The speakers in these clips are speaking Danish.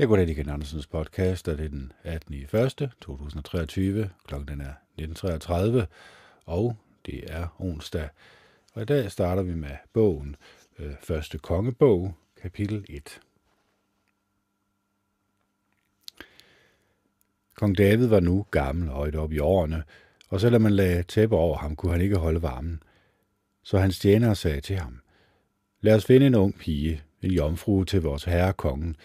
Jeg går det Ken Andersens podcast, og det er den 18. 1. 2023. Klokken er 19.33, og det er onsdag. Og i dag starter vi med bogen øh, Første Kongebog, kapitel 1. Kong David var nu gammel og højt op i årene, og selvom man lagde tæppe over ham, kunne han ikke holde varmen. Så hans tjenere sagde til ham, Lad os finde en ung pige, en jomfru til vores herre kongen,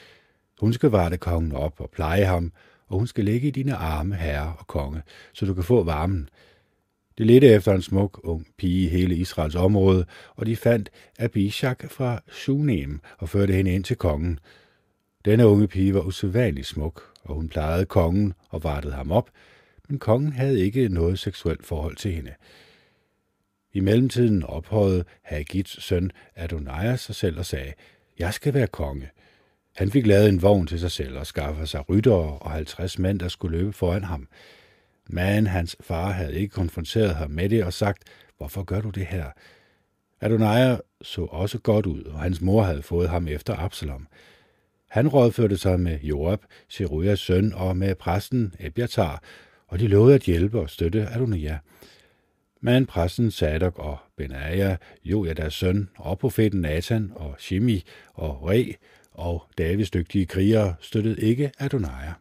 hun skal varte kongen op og pleje ham, og hun skal ligge i dine arme, herre og konge, så du kan få varmen. Det ledte efter en smuk, ung pige i hele Israels område, og de fandt Abishak fra Shunem og førte hende ind til kongen. Denne unge pige var usædvanligt smuk, og hun plejede kongen og vartede ham op, men kongen havde ikke noget seksuelt forhold til hende. I mellemtiden ophøjede Hagits søn Adonai sig selv og sagde, Jeg skal være konge. Han fik lavet en vogn til sig selv og skaffede sig ryttere og 50 mænd, der skulle løbe foran ham. Men hans far havde ikke konfronteret ham med det og sagt, hvorfor gør du det her? Adonai så også godt ud, og hans mor havde fået ham efter Absalom. Han rådførte sig med Joab, Serujas søn, og med præsten Ebiatar, og de lovede at hjælpe og støtte Adonijah. Men præsten Sadok og Benaja, Jojadas søn, og profeten Nathan og Shimi og Re og Davids dygtige krigere støttede ikke Adonai.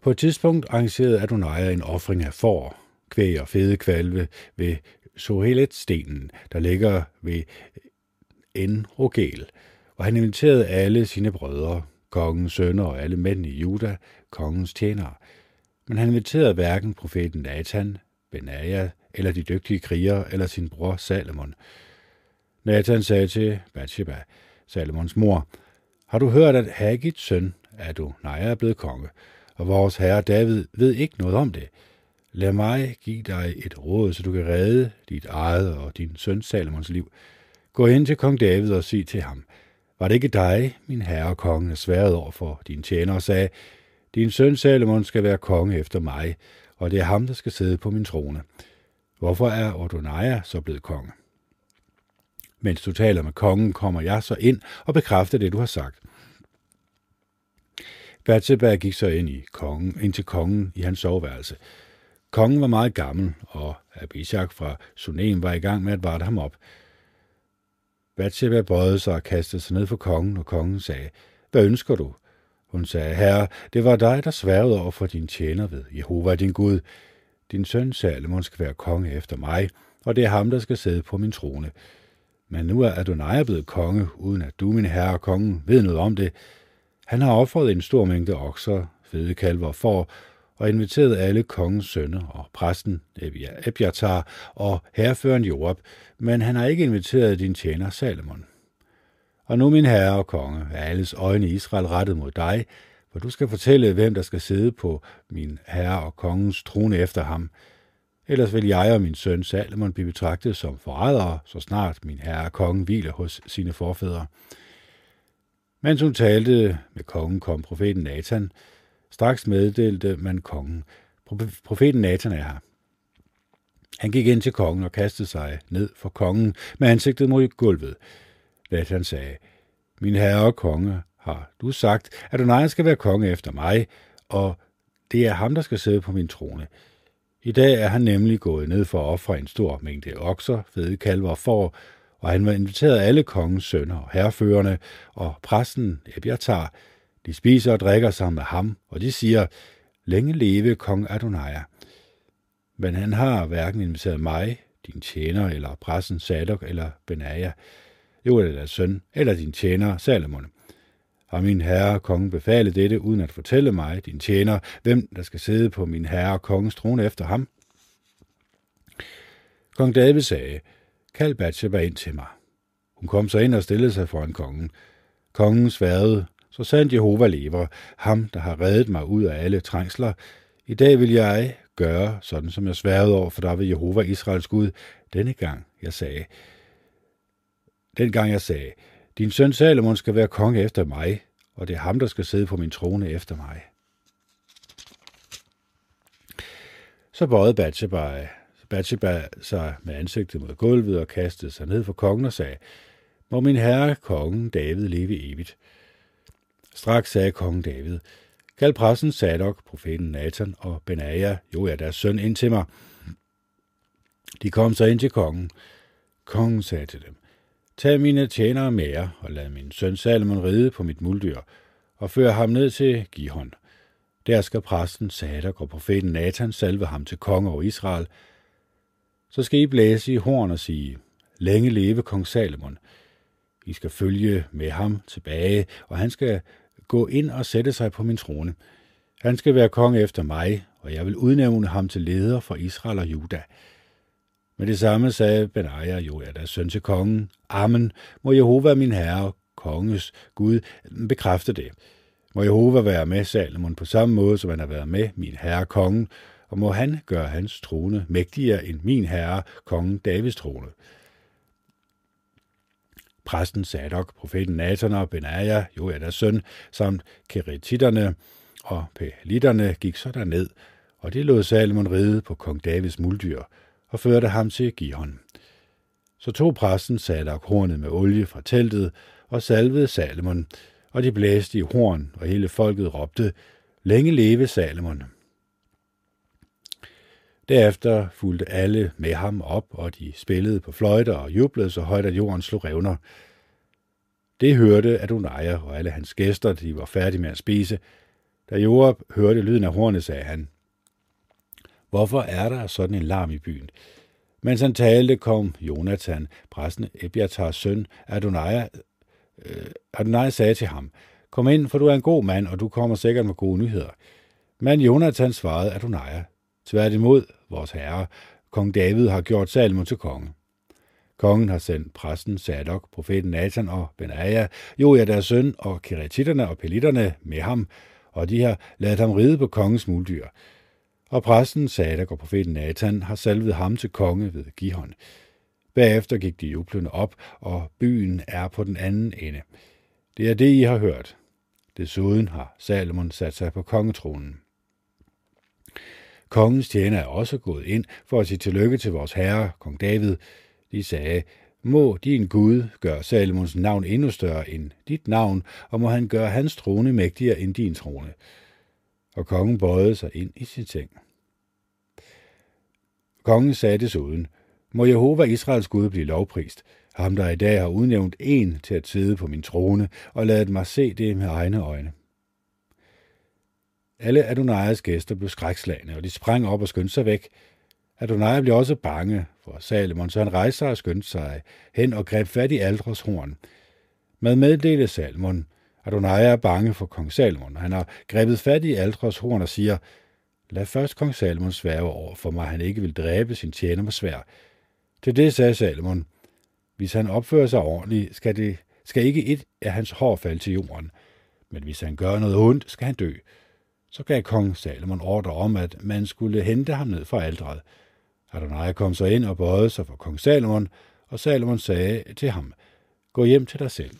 På et tidspunkt arrangerede Adonai en offring af får, kvæg og fede kvalve ved Sohelet-stenen, der ligger ved en rogel, og han inviterede alle sine brødre, kongens sønner og alle mænd i Juda, kongens tjenere. Men han inviterede hverken profeten Nathan, Benaja eller de dygtige krigere eller sin bror Salomon. Nathan sagde til Bathsheba, Salomons mor, har du hørt, at Hagits søn, Adonai, er blevet konge, og vores herre David ved ikke noget om det. Lad mig give dig et råd, så du kan redde dit eget og din søn Salomons liv. Gå hen til kong David og sig til ham, var det ikke dig, min herre kongen, er sværet over for din tjener og sagde, din søn Salomon skal være konge efter mig, og det er ham, der skal sidde på min trone. Hvorfor er Ordonaja så blevet konge? Mens du taler med kongen, kommer jeg så ind og bekræfter det, du har sagt. Bathsheba gik så ind, i kongen, ind til kongen i hans soveværelse. Kongen var meget gammel, og Abishak fra Sunem var i gang med at varte ham op. Bathsheba bøjede sig og kastede sig ned for kongen, og kongen sagde, Hvad ønsker du? Hun sagde, Herre, det var dig, der sværede over for din tjener ved Jehova, din Gud. Din søn Salomon skal være konge efter mig, og det er ham, der skal sidde på min trone. Men nu er Adonai blevet konge, uden at du, min herre og kongen, ved noget om det. Han har offret en stor mængde okser, fede kalver for, og inviteret alle kongens sønner og præsten Ebiatar og herreføren Joab, men han har ikke inviteret din tjener Salomon. Og nu, min herre og konge, er alles øjne i Israel rettet mod dig, for du skal fortælle, hvem der skal sidde på min herre og kongens trone efter ham. Ellers vil jeg og min søn Salomon blive betragtet som forrædere, så snart min herre kongen hviler hos sine forfædre. Mens hun talte med kongen, kom profeten Nathan. Straks meddelte man kongen. Profeten Nathan er her. Han gik ind til kongen og kastede sig ned for kongen med ansigtet mod gulvet. Nathan sagde, Min herre og konge, har du sagt, at du skal være konge efter mig, og det er ham, der skal sidde på min trone. I dag er han nemlig gået ned for at ofre en stor mængde okser, fede kalver og får, og han var inviteret alle kongens sønner og herreførende, og præsten Ebiatar. De spiser og drikker sammen med ham, og de siger, længe leve kong Adonai. Men han har hverken inviteret mig, din tjener, eller præsten Sadok eller Benaja, jo eller deres søn, eller din tjener Salomon. Har min herre kongen befalet dette, uden at fortælle mig, din tjener, hvem der skal sidde på min herre kongens trone efter ham? Kong David sagde, kald Bathsheba ind til mig. Hun kom så ind og stillede sig foran kongen. Kongen sværede, så sandt Jehova lever, ham, der har reddet mig ud af alle trængsler. I dag vil jeg gøre, sådan som jeg sværede over for dig ved Jehova Israels Gud, denne gang jeg sagde. Den gang jeg sagde, din søn Salomon skal være konge efter mig, og det er ham, der skal sidde på min trone efter mig. Så bøjede Bathsheba, Bathsheba sig med ansigtet mod gulvet og kastede sig ned for kongen og sagde, må min herre, kongen David, leve evigt. Straks sagde kongen David, kald præsten Sadok, profeten Nathan og Benaja, jo er deres søn, ind til mig. De kom så ind til kongen. Kongen sagde til dem, tag mine tjenere med jer, og lad min søn Salomon ride på mit muldyr, og før ham ned til Gihon. Der skal præsten Sadak og profeten Nathan salve ham til konge over Israel. Så skal I blæse i horn og sige, længe leve kong Salomon. I skal følge med ham tilbage, og han skal gå ind og sætte sig på min trone. Han skal være konge efter mig, og jeg vil udnævne ham til leder for Israel og Juda. Med det samme sagde Benaja, jo er søn til kongen. Amen, må Jehova min herre, konges Gud, bekræfte det. Må Jehova være med Salomon på samme måde, som han har været med min herre kongen, og må han gøre hans trone mægtigere end min herre, kongen Davids trone. Præsten Sadok, profeten Nathan og Benaja, Joadas søn, samt keretitterne og pelitterne gik så derned, og det lod Salomon ride på kong Davids muldyr og førte ham til Gihon. Så tog præsten Sadak hornet med olie fra teltet og salvede Salomon, og de blæste i horn, og hele folket råbte, længe leve Salomon. Derefter fulgte alle med ham op, og de spillede på fløjter og jublede så højt, at jorden slog revner. Det hørte Adonai og alle hans gæster, de var færdige med at spise. Da Joab hørte lyden af hornet, sagde han, Hvorfor er der sådan en larm i byen? Mens han talte, kom Jonathan, præsten Ebiatars søn, Adonai, øh, Adonai sagde til ham, Kom ind, for du er en god mand, og du kommer sikkert med gode nyheder. Men Jonathan svarede Adonai, Tværtimod, vores herre, kong David har gjort Salmon til konge. Kongen har sendt præsten Sadok, profeten Nathan og Benaja, Joja deres søn og keretitterne og pelitterne med ham, og de har ladet ham ride på kongens muldyr. Og præsten Sadak og profeten Nathan har salvet ham til konge ved Gihon. Bagefter gik de jublende op, og byen er på den anden ende. Det er det, I har hørt. Desuden har Salomon sat sig på kongetronen. Kongens tjener er også gået ind for at sige tillykke til vores herre, kong David. De sagde, må din Gud gøre Salomons navn endnu større end dit navn, og må han gøre hans trone mægtigere end din trone. Og kongen bøjede sig ind i sin seng. Kongen sagde desuden, må Jehova Israels Gud blive lovprist, ham der i dag har udnævnt en til at sidde på min trone og ladet mig se det med egne øjne. Alle Adonais gæster blev skrækslagne, og de sprang op og skyndte sig væk. Adonai blev også bange for Salomon, så han rejste sig og skyndte sig hen og greb fat i Aldros horn. Med meddelte Salomon, Adonai er bange for kong Salomon, og han har grebet fat i Altros horn og siger, Lad først kong Salomon sværge over for mig, han ikke vil dræbe sin tjener med svær. Til det sagde Salomon, hvis han opfører sig ordentligt, skal, det, skal ikke et af hans hår falde til jorden. Men hvis han gør noget ondt, skal han dø. Så gav kong Salomon ordre om, at man skulle hente ham ned fra aldret. Adonai kom så ind og bøjede sig for kong Salomon, og Salomon sagde til ham, gå hjem til dig selv.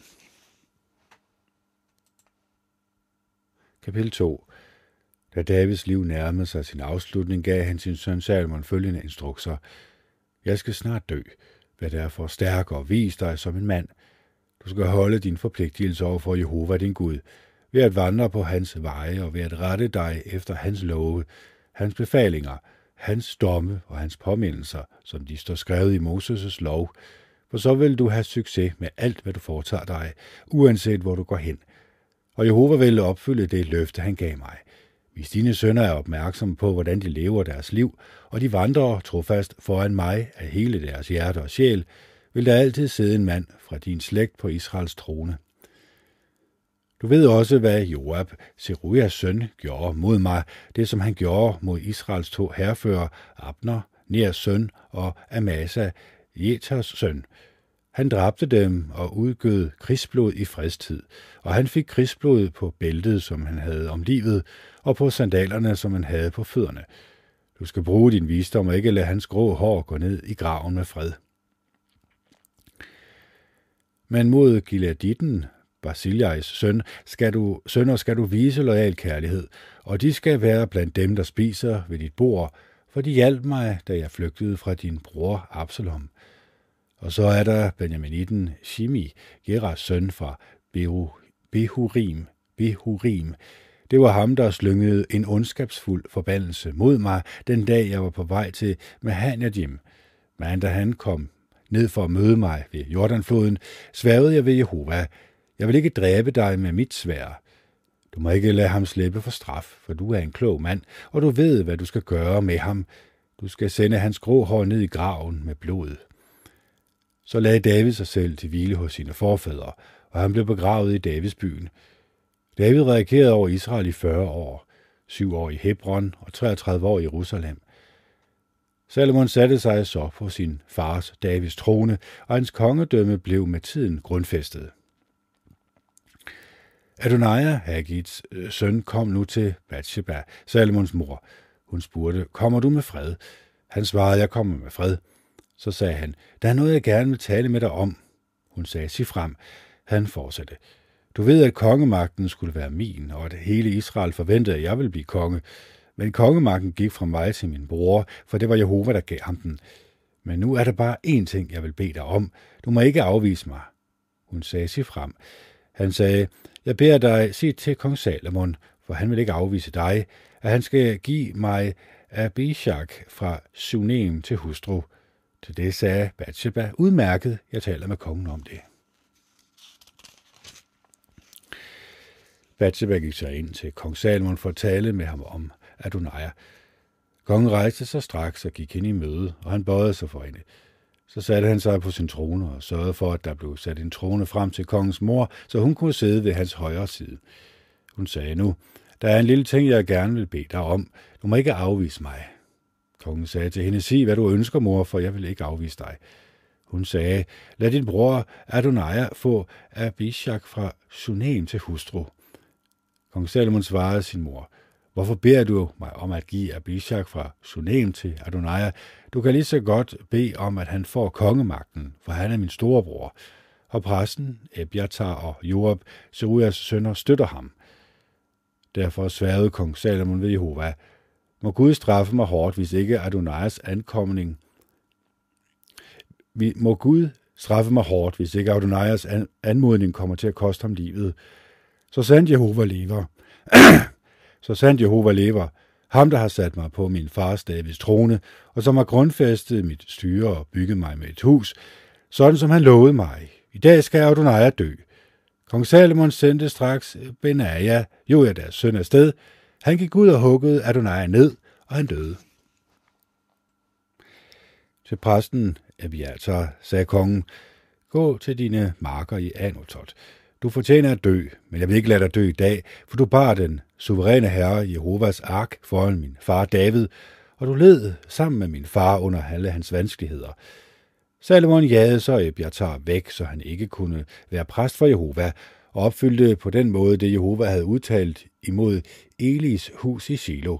Kapitel 2 Da Davids liv nærmede sig sin afslutning, gav han sin søn Salomon følgende instrukser. Jeg skal snart dø. Vær derfor stærk og vis dig som en mand. Du skal holde din forpligtelse over for Jehova din Gud ved at vandre på hans veje og ved at rette dig efter hans love, hans befalinger, hans domme og hans påmindelser, som de står skrevet i Moses' lov, for så vil du have succes med alt, hvad du foretager dig, uanset hvor du går hen. Og Jehova vil opfylde det løfte, han gav mig. Hvis dine sønner er opmærksomme på, hvordan de lever deres liv, og de vandrer trofast foran mig af hele deres hjerte og sjæl, vil der altid sidde en mand fra din slægt på Israels trone. Du ved også, hvad Joab, Serujas søn, gjorde mod mig, det som han gjorde mod Israels to herfører, Abner, Ners søn og Amasa, Jeters søn. Han dræbte dem og udgød krigsblod i fredstid, og han fik krigsblod på bæltet, som han havde om livet, og på sandalerne, som han havde på fødderne. Du skal bruge din visdom og ikke lade hans grå hår gå ned i graven med fred. Men mod Gileaditten Basiljais søn, skal du, sønner skal du vise lojal kærlighed, og de skal være blandt dem, der spiser ved dit bord, for de hjalp mig, da jeg flygtede fra din bror Absalom. Og så er der Benjaminitten Shimi, Geras søn fra Behurim. Behurim. Det var ham, der slyngede en ondskabsfuld forbandelse mod mig, den dag jeg var på vej til Mahanadim. Men da han kom ned for at møde mig ved Jordanfloden, sværede jeg ved Jehova, jeg vil ikke dræbe dig med mit svær. Du må ikke lade ham slippe for straf, for du er en klog mand, og du ved, hvad du skal gøre med ham. Du skal sende hans grå hår ned i graven med blod. Så lagde David sig selv til hvile hos sine forfædre, og han blev begravet i Davids byen. David reagerede over Israel i 40 år, 7 år i Hebron og 33 år i Jerusalem. Salomon satte sig så på sin fars Davids trone, og hans kongedømme blev med tiden grundfæstet. Adonijah, Hagits øh, søn, kom nu til Bathsheba, Salomons mor. Hun spurgte, kommer du med fred? Han svarede, jeg kommer med fred. Så sagde han, der er noget, jeg gerne vil tale med dig om. Hun sagde, sig frem. Han fortsatte, du ved, at kongemagten skulle være min, og at hele Israel forventede, at jeg ville blive konge. Men kongemagten gik fra mig til min bror, for det var Jehova, der gav ham den. Men nu er der bare én ting, jeg vil bede dig om. Du må ikke afvise mig. Hun sagde, sig frem. Han sagde, jeg beder dig, sig til kong Salomon, for han vil ikke afvise dig, at han skal give mig Abishak fra Sunem til hustru. Til det sagde Bathsheba, udmærket, jeg taler med kongen om det. Bathsheba gik så ind til kong Salomon for at tale med ham om Adonijah. Kongen rejste sig straks og gik ind i møde, og han bøjede sig for hende. Så satte han sig på sin trone og sørgede for, at der blev sat en trone frem til kongens mor, så hun kunne sidde ved hans højre side. Hun sagde nu, der er en lille ting, jeg gerne vil bede dig om. Du må ikke afvise mig. Kongen sagde til hende, sig hvad du ønsker, mor, for jeg vil ikke afvise dig. Hun sagde, lad din bror Adonijah få Abishak fra Sunem til hustru. Kong Salomon svarede sin mor, Hvorfor beder du mig om at give Abishak fra Sunem til Adonijah? Du kan lige så godt bede om, at han får kongemagten, for han er min storebror. Og præsten, Ebiatar og Joab, Serujas sønner, støtter ham. Derfor sværede kong Salomon ved Jehova, må Gud straffe mig hårdt, hvis ikke Adonijas ankomning må Gud straffe mig hårdt, hvis ikke Adonijas anmodning kommer til at koste ham livet. Så sandt Jehova lever. så sandt Jehova lever, ham der har sat mig på min fars Davids trone, og som har grundfæstet mit styre og bygget mig med et hus, sådan som han lovede mig. I dag skal Adonai dø. Kong Salomon sendte straks Benaja, jo deres søn afsted. Han gik ud og huggede Adonai ned, og han døde. Til præsten Abiatar altså, sagde kongen, gå til dine marker i Anotot. Du fortjener at dø, men jeg vil ikke lade dig dø i dag, for du bar den suveræne herre Jehovas ark foran min far David, og du led sammen med min far under alle hans vanskeligheder. Salomon jagede så Ebiatar væk, så han ikke kunne være præst for Jehova, og opfyldte på den måde det Jehova havde udtalt imod Elis hus i Silo.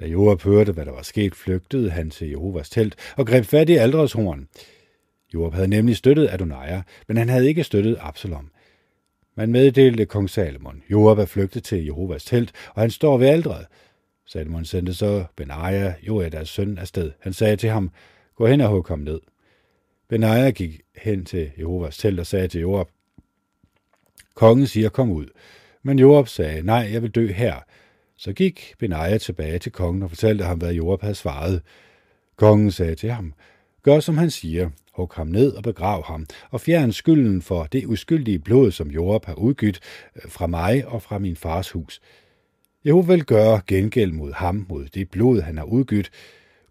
Da Joab hørte, hvad der var sket, flygtede han til Jehovas telt og greb fat i aldrets horn. Joab havde nemlig støttet Adonijah, men han havde ikke støttet Absalom. Man meddelte kong Salomon. Joab er flygtet til Jehovas telt, og han står ved aldret. Salomon sendte så Benaja, Joadas søn, afsted. Han sagde til ham, gå hen og hug ham ned. Benaja gik hen til Jehovas telt og sagde til Joab, Kongen siger, kom ud. Men Joab sagde, nej, jeg vil dø her. Så gik Benaja tilbage til kongen og fortalte ham, hvad Joab havde svaret. Kongen sagde til ham, gør som han siger, hug ham ned og begrav ham, og fjern skylden for det uskyldige blod, som Joab har udgydt øh, fra mig og fra min fars hus. Jehova vil gøre gengæld mod ham, mod det blod, han har udgydt,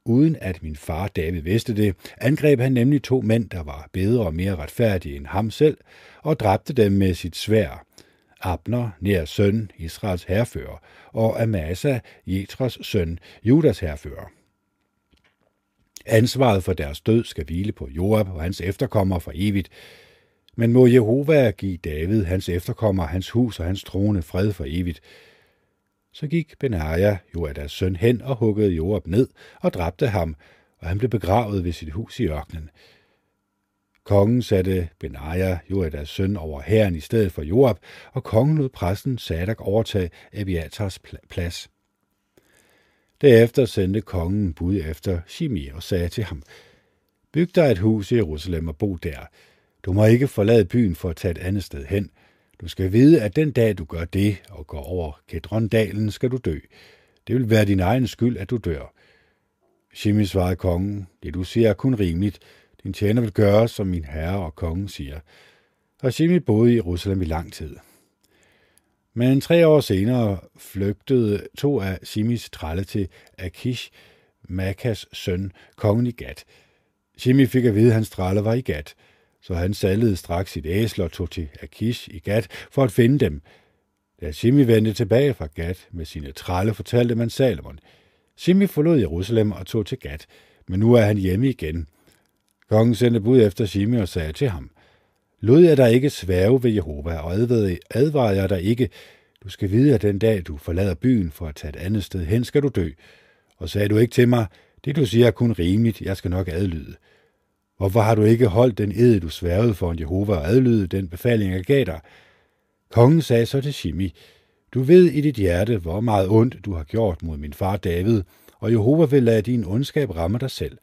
uden at min far David vidste det, angreb han nemlig to mænd, der var bedre og mere retfærdige end ham selv, og dræbte dem med sit svær. Abner, nær søn, Israels herfører, og Amasa, Jetras søn, Judas herfører. Ansvaret for deres død skal hvile på Joab og hans efterkommere for evigt. Men må Jehova give David, hans efterkommer, hans hus og hans trone fred for evigt. Så gik Benaja, Joadas søn, hen og huggede Joab ned og dræbte ham, og han blev begravet ved sit hus i ørkenen. Kongen satte Benaja, Joadas søn, over herren i stedet for Joab, og kongen lod præsten Sadak overtage Abiatars plads. Derefter sendte kongen bud efter Shimi og sagde til ham, Byg dig et hus i Jerusalem og bo der. Du må ikke forlade byen for at tage et andet sted hen. Du skal vide, at den dag du gør det og går over Kedrondalen, skal du dø. Det vil være din egen skyld, at du dør. Shimi svarede kongen, det du siger er kun rimeligt. Din tjener vil gøre, som min herre og kongen siger. Og boede i Jerusalem i lang tid. Men tre år senere flygtede to af Shimis trælle til Akish, Makas søn, kongen i Gat. Shimi fik at vide, at hans trælle var i Gat, så han salgede straks sit æsel og tog til Akish i Gat for at finde dem. Da Shimi vendte tilbage fra Gat med sine trælle, fortalte man Salomon. Shimi forlod Jerusalem og tog til Gat, men nu er han hjemme igen. Kongen sendte bud efter Shimi og sagde til ham, Lod jeg dig ikke sværge ved Jehova, og advarede jeg dig ikke, du skal vide, at den dag du forlader byen for at tage et andet sted hen, skal du dø. Og sagde du ikke til mig, det du siger er kun rimeligt, jeg skal nok adlyde. Hvorfor har du ikke holdt den ed, du sværgede for en Jehova og adlyde den befaling, jeg gav dig? Kongen sagde så til Shimi, du ved i dit hjerte, hvor meget ondt du har gjort mod min far David, og Jehova vil lade din ondskab ramme dig selv.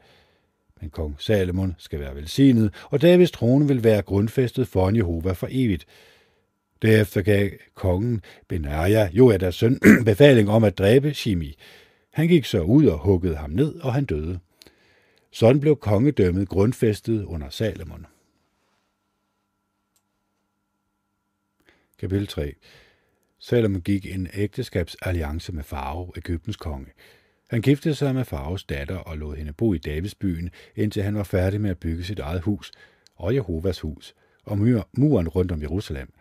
Men kong Salomon skal være velsignet, og Davids trone vil være grundfæstet foran Jehova for evigt. Derefter gav kongen Benaja, Joadas søn, befaling om at dræbe Shimi. Han gik så ud og huggede ham ned, og han døde. Sådan blev kongedømmet grundfæstet under Salomon. Kapitel 3 Salomon gik en ægteskabsalliance med Farao, Ægyptens konge. Han giftede sig med Faros datter og lod hende bo i Davidsbyen, indtil han var færdig med at bygge sit eget hus og Jehovas hus og muren rundt om Jerusalem.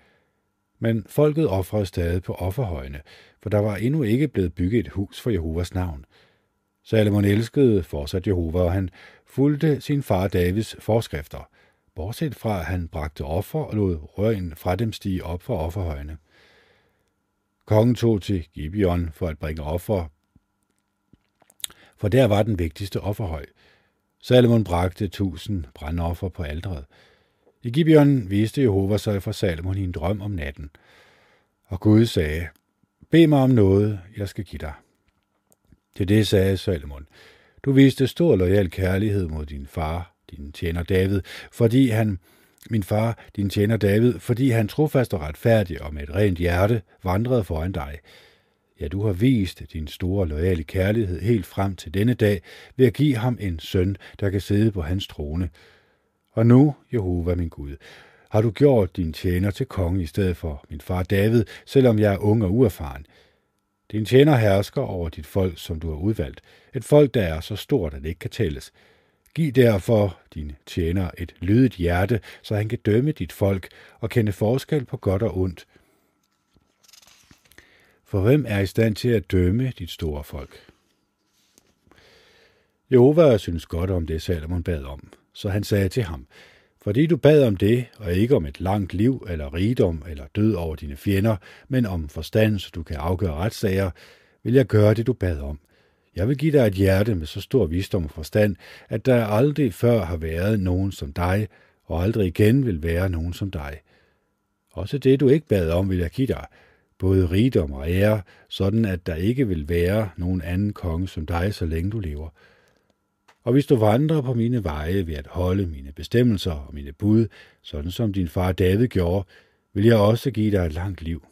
Men folket offrede stadig på offerhøjene, for der var endnu ikke blevet bygget et hus for Jehovas navn. Salomon elskede fortsat Jehova, og han fulgte sin far Davids forskrifter, bortset fra at han bragte offer og lod røgen fra dem stige op for offerhøjene. Kongen tog til Gibeon for at bringe offer, for der var den vigtigste offerhøj. Salomon bragte tusind brandoffer på aldret. I Gibeon viste Jehova sig for Salomon i en drøm om natten. Og Gud sagde, Bed mig om noget, jeg skal give dig. Til det sagde Salomon, Du viste stor lojal kærlighed mod din far, din tjener David, fordi han, min far, din tjener David, fordi han trofast og retfærdig og med et rent hjerte vandrede foran dig. Ja, du har vist din store lojale kærlighed helt frem til denne dag ved at give ham en søn, der kan sidde på hans trone. Og nu, Jehova min Gud, har du gjort din tjener til konge i stedet for min far David, selvom jeg er ung og uerfaren. Din tjener hersker over dit folk, som du har udvalgt. Et folk, der er så stort, at det ikke kan tælles. Giv derfor din tjener et lydigt hjerte, så han kan dømme dit folk og kende forskel på godt og ondt. For hvem er i stand til at dømme dit store folk? Jehova synes godt om det, Salomon bad om, så han sagde til ham, fordi du bad om det, og ikke om et langt liv eller rigdom eller død over dine fjender, men om forstand, så du kan afgøre retssager, vil jeg gøre det, du bad om. Jeg vil give dig et hjerte med så stor visdom og forstand, at der aldrig før har været nogen som dig, og aldrig igen vil være nogen som dig. Også det, du ikke bad om, vil jeg give dig, både rigdom og ære, sådan at der ikke vil være nogen anden konge som dig, så længe du lever. Og hvis du vandrer på mine veje ved at holde mine bestemmelser og mine bud, sådan som din far David gjorde, vil jeg også give dig et langt liv.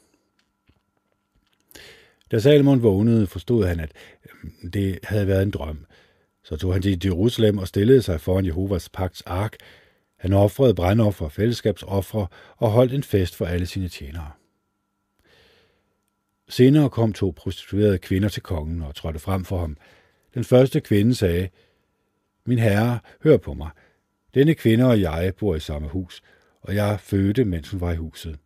Da Salomon vågnede, forstod han, at mm, det havde været en drøm. Så tog han til Jerusalem og stillede sig foran Jehovas pagts ark. Han offrede brandoffer, fællesskabsoffer og holdt en fest for alle sine tjenere. Senere kom to prostituerede kvinder til kongen og trådte frem for ham. Den første kvinde sagde, Min herre, hør på mig. Denne kvinde og jeg bor i samme hus, og jeg fødte, mens hun var i huset.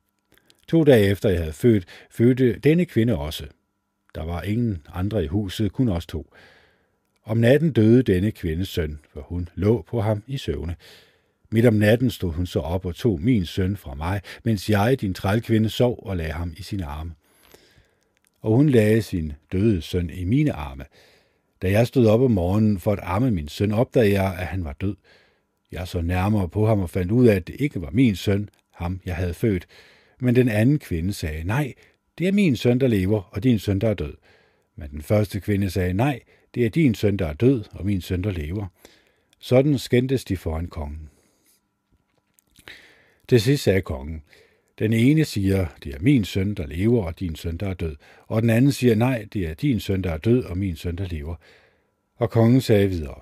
To dage efter jeg havde født, fødte denne kvinde også. Der var ingen andre i huset, kun os to. Om natten døde denne kvindes søn, for hun lå på ham i søvne. Midt om natten stod hun så op og tog min søn fra mig, mens jeg, din trælkvinde, sov og lagde ham i sine arme. Og hun lagde sin døde søn i mine arme. Da jeg stod op om morgenen for at arme min søn, opdagede jeg, at han var død. Jeg så nærmere på ham og fandt ud af, at det ikke var min søn, ham jeg havde født. Men den anden kvinde sagde, nej, det er min søn, der lever, og din søn, der er død. Men den første kvinde sagde, nej, det er din søn, der er død, og min søn, der lever. Sådan skændtes de foran kongen. Til sidst sagde kongen, den ene siger, det er min søn, der lever, og din søn, der er død. Og den anden siger, nej, det er din søn, der er død, og min søn, der lever. Og kongen sagde videre,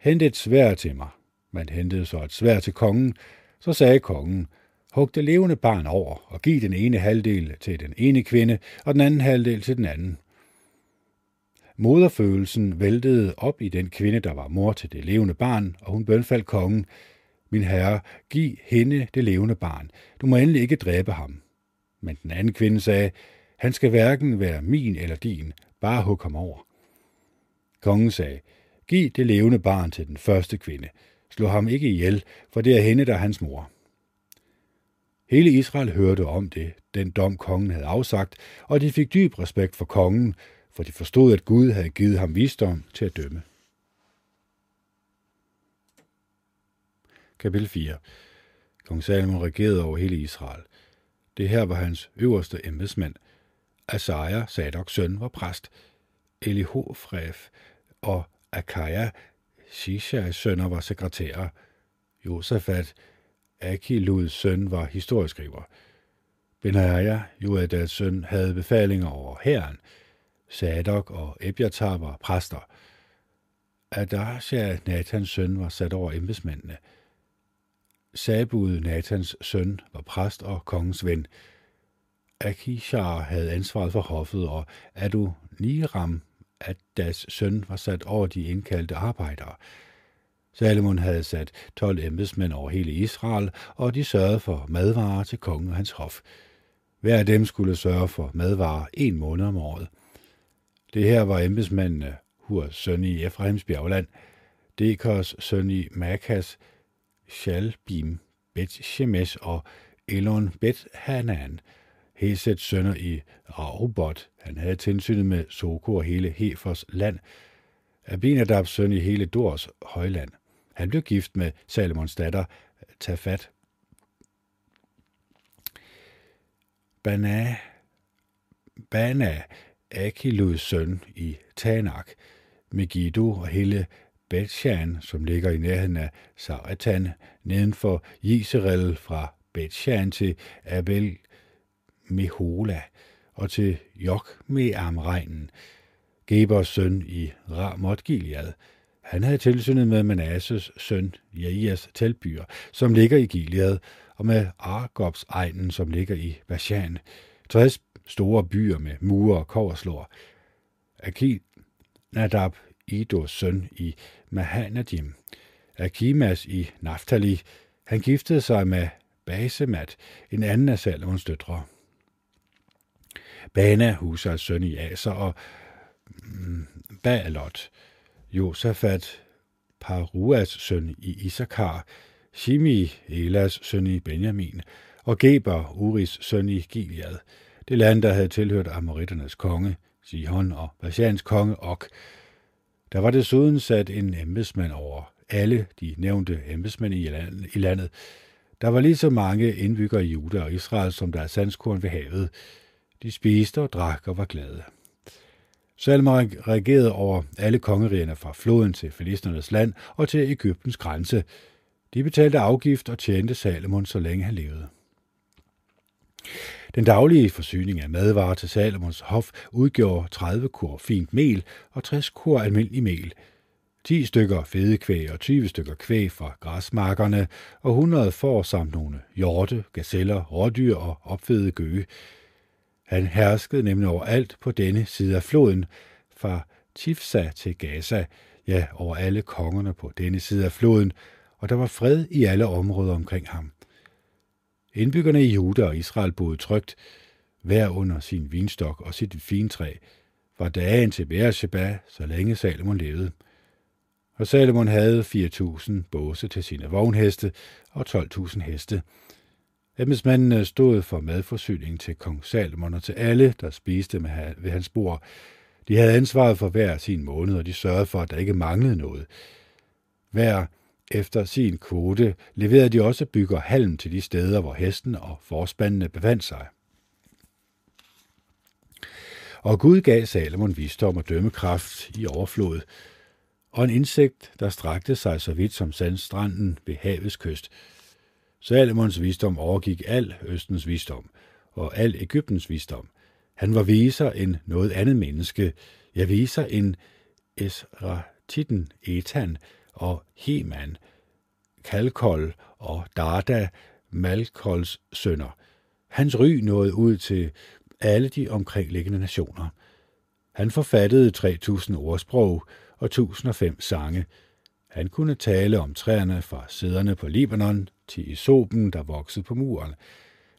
hent et svær til mig. Man hentede så et svær til kongen. Så sagde kongen, hug det levende barn over, og giv den ene halvdel til den ene kvinde, og den anden halvdel til den anden. Moderfølelsen væltede op i den kvinde, der var mor til det levende barn, og hun bønfaldt kongen, min herre, giv hende det levende barn. Du må endelig ikke dræbe ham. Men den anden kvinde sagde, han skal hverken være min eller din, bare hug ham over. Kongen sagde, giv det levende barn til den første kvinde. Slå ham ikke ihjel, for det er hende, der er hans mor. Hele Israel hørte om det, den dom kongen havde afsagt, og de fik dyb respekt for kongen, for de forstod, at Gud havde givet ham visdom til at dømme. Kapitel 4 Kong Salomon regerede over hele Israel. Det her var hans øverste embedsmænd. Asaja, Sadoks søn, var præst. Elihofref og Akaja, Shishas sønner, var sekretærer. Josafat, Akiluds søn, var historieskriver. Benaja, Joadas søn, havde befalinger over hæren. Sadok og Ebiatar var præster. Adasha, Nathans søn, var sat over embedsmændene. Sabud, Natans søn, var præst og kongens ven. Akishar havde ansvaret for hoffet, og Adu Niram, Adas søn, var sat over de indkaldte arbejdere. Salomon havde sat 12 embedsmænd over hele Israel, og de sørgede for madvarer til kongen og hans hof. Hver af dem skulle sørge for madvarer en måned om året. Det her var embedsmændene Hurs søn i Efraims bjergland, Dekos søn i Makas, Shalbim, Bet Shemesh og Elon Bet Hanan, Hesets sønner i Rahobot. Han havde tilsynet med Soko og hele Hefers land, Abinadabs søn i hele Dors højland. Han blev gift med Salomons datter Tafat. Bana, Bana Akiluds søn i Tanak, Megiddo og hele Betshan, som ligger i nærheden af Saratan, neden for Jezreel fra Betshan til Abel Mehola og til Jok med Amregnen, Gebers søn i Ramot Gilead. Han havde tilsynet med Manasses søn Jaias teltbyer, som ligger i Gilead, og med Argobs egnen, som ligger i Bashan. 60 store byer med mure og koverslår. Akil Nadab, Idos søn i Mahanadim. Akimas i Naftali. Han giftede sig med Basemat, en anden af Salomons døtre. Bana, Husals søn i Aser og mm, Baalot. Josafat, Paruas søn i Isakar. Shimi, Elas søn i Benjamin. Og Geber, Uris søn i Gilead det land, der havde tilhørt Amoritternes konge, Sihon og Bashans konge Ok. Der var desuden sat en embedsmand over alle de nævnte embedsmænd i landet. Der var lige så mange indbyggere i Juda og Israel, som der er sandskorn ved havet. De spiste og drak og var glade. Salman regerede over alle kongerigerne fra floden til filisternes land og til Ægyptens grænse. De betalte afgift og tjente Salomon, så længe han levede. Den daglige forsyning af madvarer til Salomons hof udgjorde 30 kur fint mel og 60 kur almindelig mel, 10 stykker fedekvæg og 20 stykker kvæg fra græsmarkerne og 100 får samt nogle hjorte, gazeller, rådyr og opfede gøge. Han herskede nemlig over alt på denne side af floden, fra Tifsa til Gaza, ja, over alle kongerne på denne side af floden, og der var fred i alle områder omkring ham. Indbyggerne i Juda og Israel boede trygt, hver under sin vinstok og sit fintræ, var dagen til Beersheba, så længe Salomon levede. Og Salomon havde 4.000 båse til sine vognheste og 12.000 heste. Embedsmændene stod for madforsyning til kong Salomon og til alle, der spiste med ved hans bord. De havde ansvaret for hver sin måned, og de sørgede for, at der ikke manglede noget. Hver efter sin kvote leverede de også bygger halm til de steder, hvor hesten og forspandene befandt sig. Og Gud gav Salomon visdom og dømmekraft i overflod, og en indsigt, der strakte sig så vidt som sandstranden ved havets kyst. Salomons visdom overgik al Østens visdom og al Ægyptens visdom. Han var viser end noget andet menneske, jeg viser end Esratitten, Etan og Heman, Kalkol og Darda, Malkols sønner. Hans ry nåede ud til alle de omkringliggende nationer. Han forfattede 3000 ordsprog og 1005 sange. Han kunne tale om træerne fra sæderne på Libanon til isopen, der voksede på muren.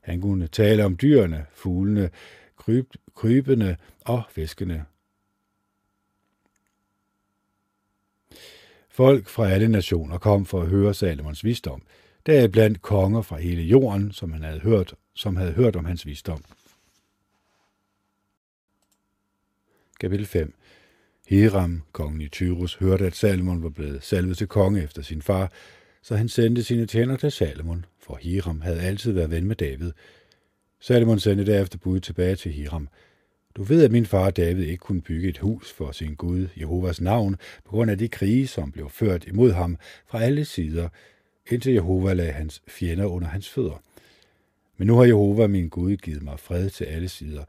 Han kunne tale om dyrene, fuglene, kryb, krybene og fiskene. Folk fra alle nationer kom for at høre Salomons visdom, deriblandt konger fra hele jorden, som han havde hørt, som havde hørt om hans visdom. Kapitel 5 Hiram, kongen i Tyrus, hørte, at Salomon var blevet salvet til konge efter sin far, så han sendte sine tjener til Salomon, for Hiram havde altid været ven med David. Salomon sendte derefter bud tilbage til Hiram. Du ved, at min far David ikke kunne bygge et hus for sin Gud, Jehovas navn, på grund af de krige, som blev ført imod ham fra alle sider, indtil Jehova lagde hans fjender under hans fødder. Men nu har Jehova, min Gud, givet mig fred til alle sider.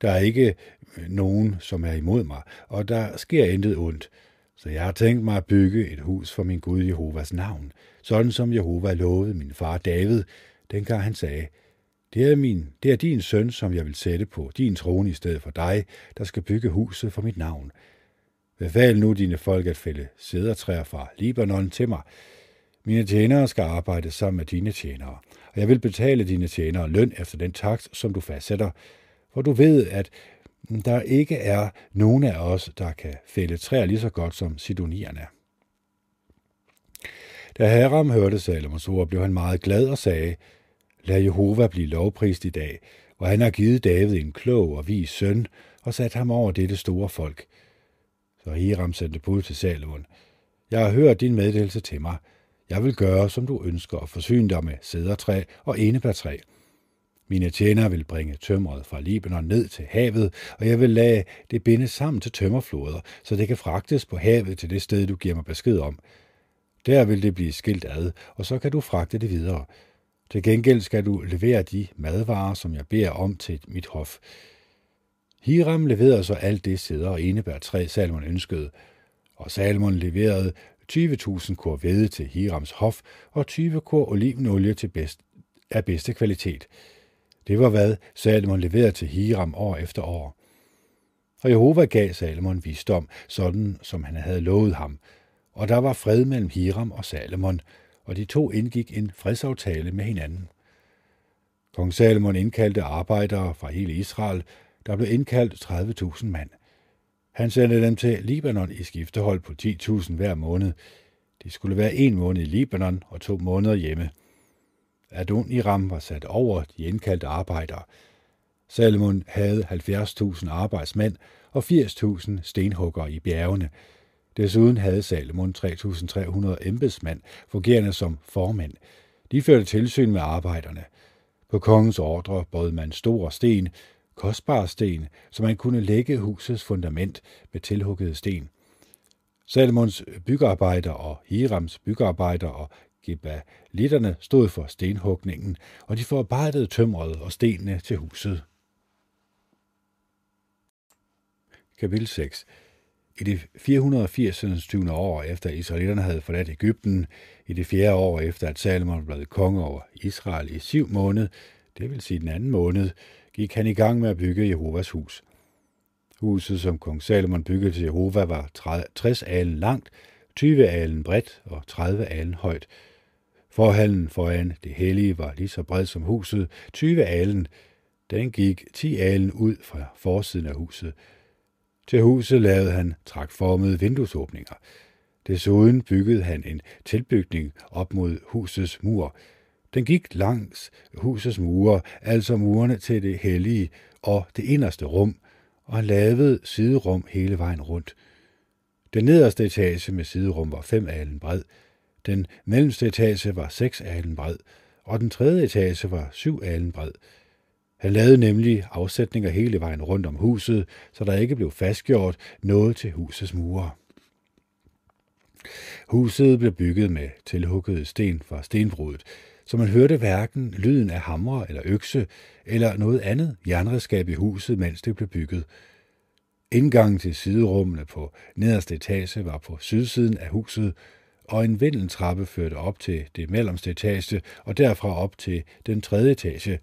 Der er ikke øh, nogen, som er imod mig, og der sker intet ondt. Så jeg har tænkt mig at bygge et hus for min Gud Jehovas navn, sådan som Jehova lovede min far David, dengang han sagde, det er, min, det er din søn, som jeg vil sætte på din trone i stedet for dig, der skal bygge huset for mit navn. Befal nu dine folk at fælde sædertræer fra Libanon til mig. Mine tjenere skal arbejde sammen med dine tjenere, og jeg vil betale dine tjenere løn efter den takt, som du fastsætter, for du ved, at der ikke er nogen af os, der kan fælde træer lige så godt som sidonierne. Da Haram hørte Salomons ord, blev han meget glad og sagde, Lad Jehova blive lovprist i dag, og han har givet David en klog og vis søn, og sat ham over dette store folk. Så Hiram sendte bud til Salomon. Jeg har hørt din meddelelse til mig. Jeg vil gøre, som du ønsker, og forsyne dig med sædertræ og enebærtræ. Mine tjenere vil bringe tømret fra Libanon ned til havet, og jeg vil lade det binde sammen til tømmerfloder, så det kan fragtes på havet til det sted, du giver mig besked om. Der vil det blive skilt ad, og så kan du fragte det videre. Til gengæld skal du levere de madvarer, som jeg beder om til mit hof. Hiram leverede så alt det sæder og enebær træ, Salmon ønskede, og Salmon leverede 20.000 kor hvede til Hirams hof og 20 kor olivenolie til bedst, af bedste kvalitet. Det var hvad Salomon leverede til Hiram år efter år. Og Jehova gav Salomon visdom, sådan som han havde lovet ham. Og der var fred mellem Hiram og Salomon, og de to indgik en fredsaftale med hinanden. Kong Salomon indkaldte arbejdere fra hele Israel, der blev indkaldt 30.000 mand. Han sendte dem til Libanon i skiftehold på 10.000 hver måned. De skulle være en måned i Libanon og to måneder hjemme. Adoniram var sat over de indkaldte arbejdere. Salomon havde 70.000 arbejdsmænd og 80.000 stenhuggere i bjergene. Desuden havde Salomon 3.300 embedsmænd, fungerende som formænd. De førte tilsyn med arbejderne. På kongens ordre bød man store sten, kostbare sten, så man kunne lægge husets fundament med tilhuggede sten. Salomons byggearbejder og Hirams byggearbejder og Gebalitterne stod for stenhugningen, og de forarbejdede tømret og stenene til huset. Kapitel 6 i det 480. år efter israelitterne havde forladt Ægypten, i det fjerde år efter at Salomon blev konge over Israel i syv måned, det vil sige den anden måned, gik han i gang med at bygge Jehovas hus. Huset, som kong Salomon byggede til Jehova, var 60 alen langt, 20 alen bredt og 30 alen højt. Forhallen foran det hellige var lige så bred som huset, 20 alen. Den gik 10 alen ud fra forsiden af huset. Til huset lavede han trækformede vinduesåbninger. Desuden byggede han en tilbygning op mod husets mur. Den gik langs husets mure, altså murene til det hellige og det inderste rum, og han lavede siderum hele vejen rundt. Den nederste etage med siderum var fem alen bred, den mellemste etage var seks alen bred, og den tredje etage var syv alen bred. Han lavede nemlig afsætninger hele vejen rundt om huset, så der ikke blev fastgjort noget til husets mure. Huset blev bygget med tilhuggede sten fra stenbrudet, så man hørte hverken lyden af hamre eller økse eller noget andet jernredskab i huset, mens det blev bygget. Indgangen til siderummene på nederste etage var på sydsiden af huset, og en vindeltrappe førte op til det mellemste etage og derfra op til den tredje etage.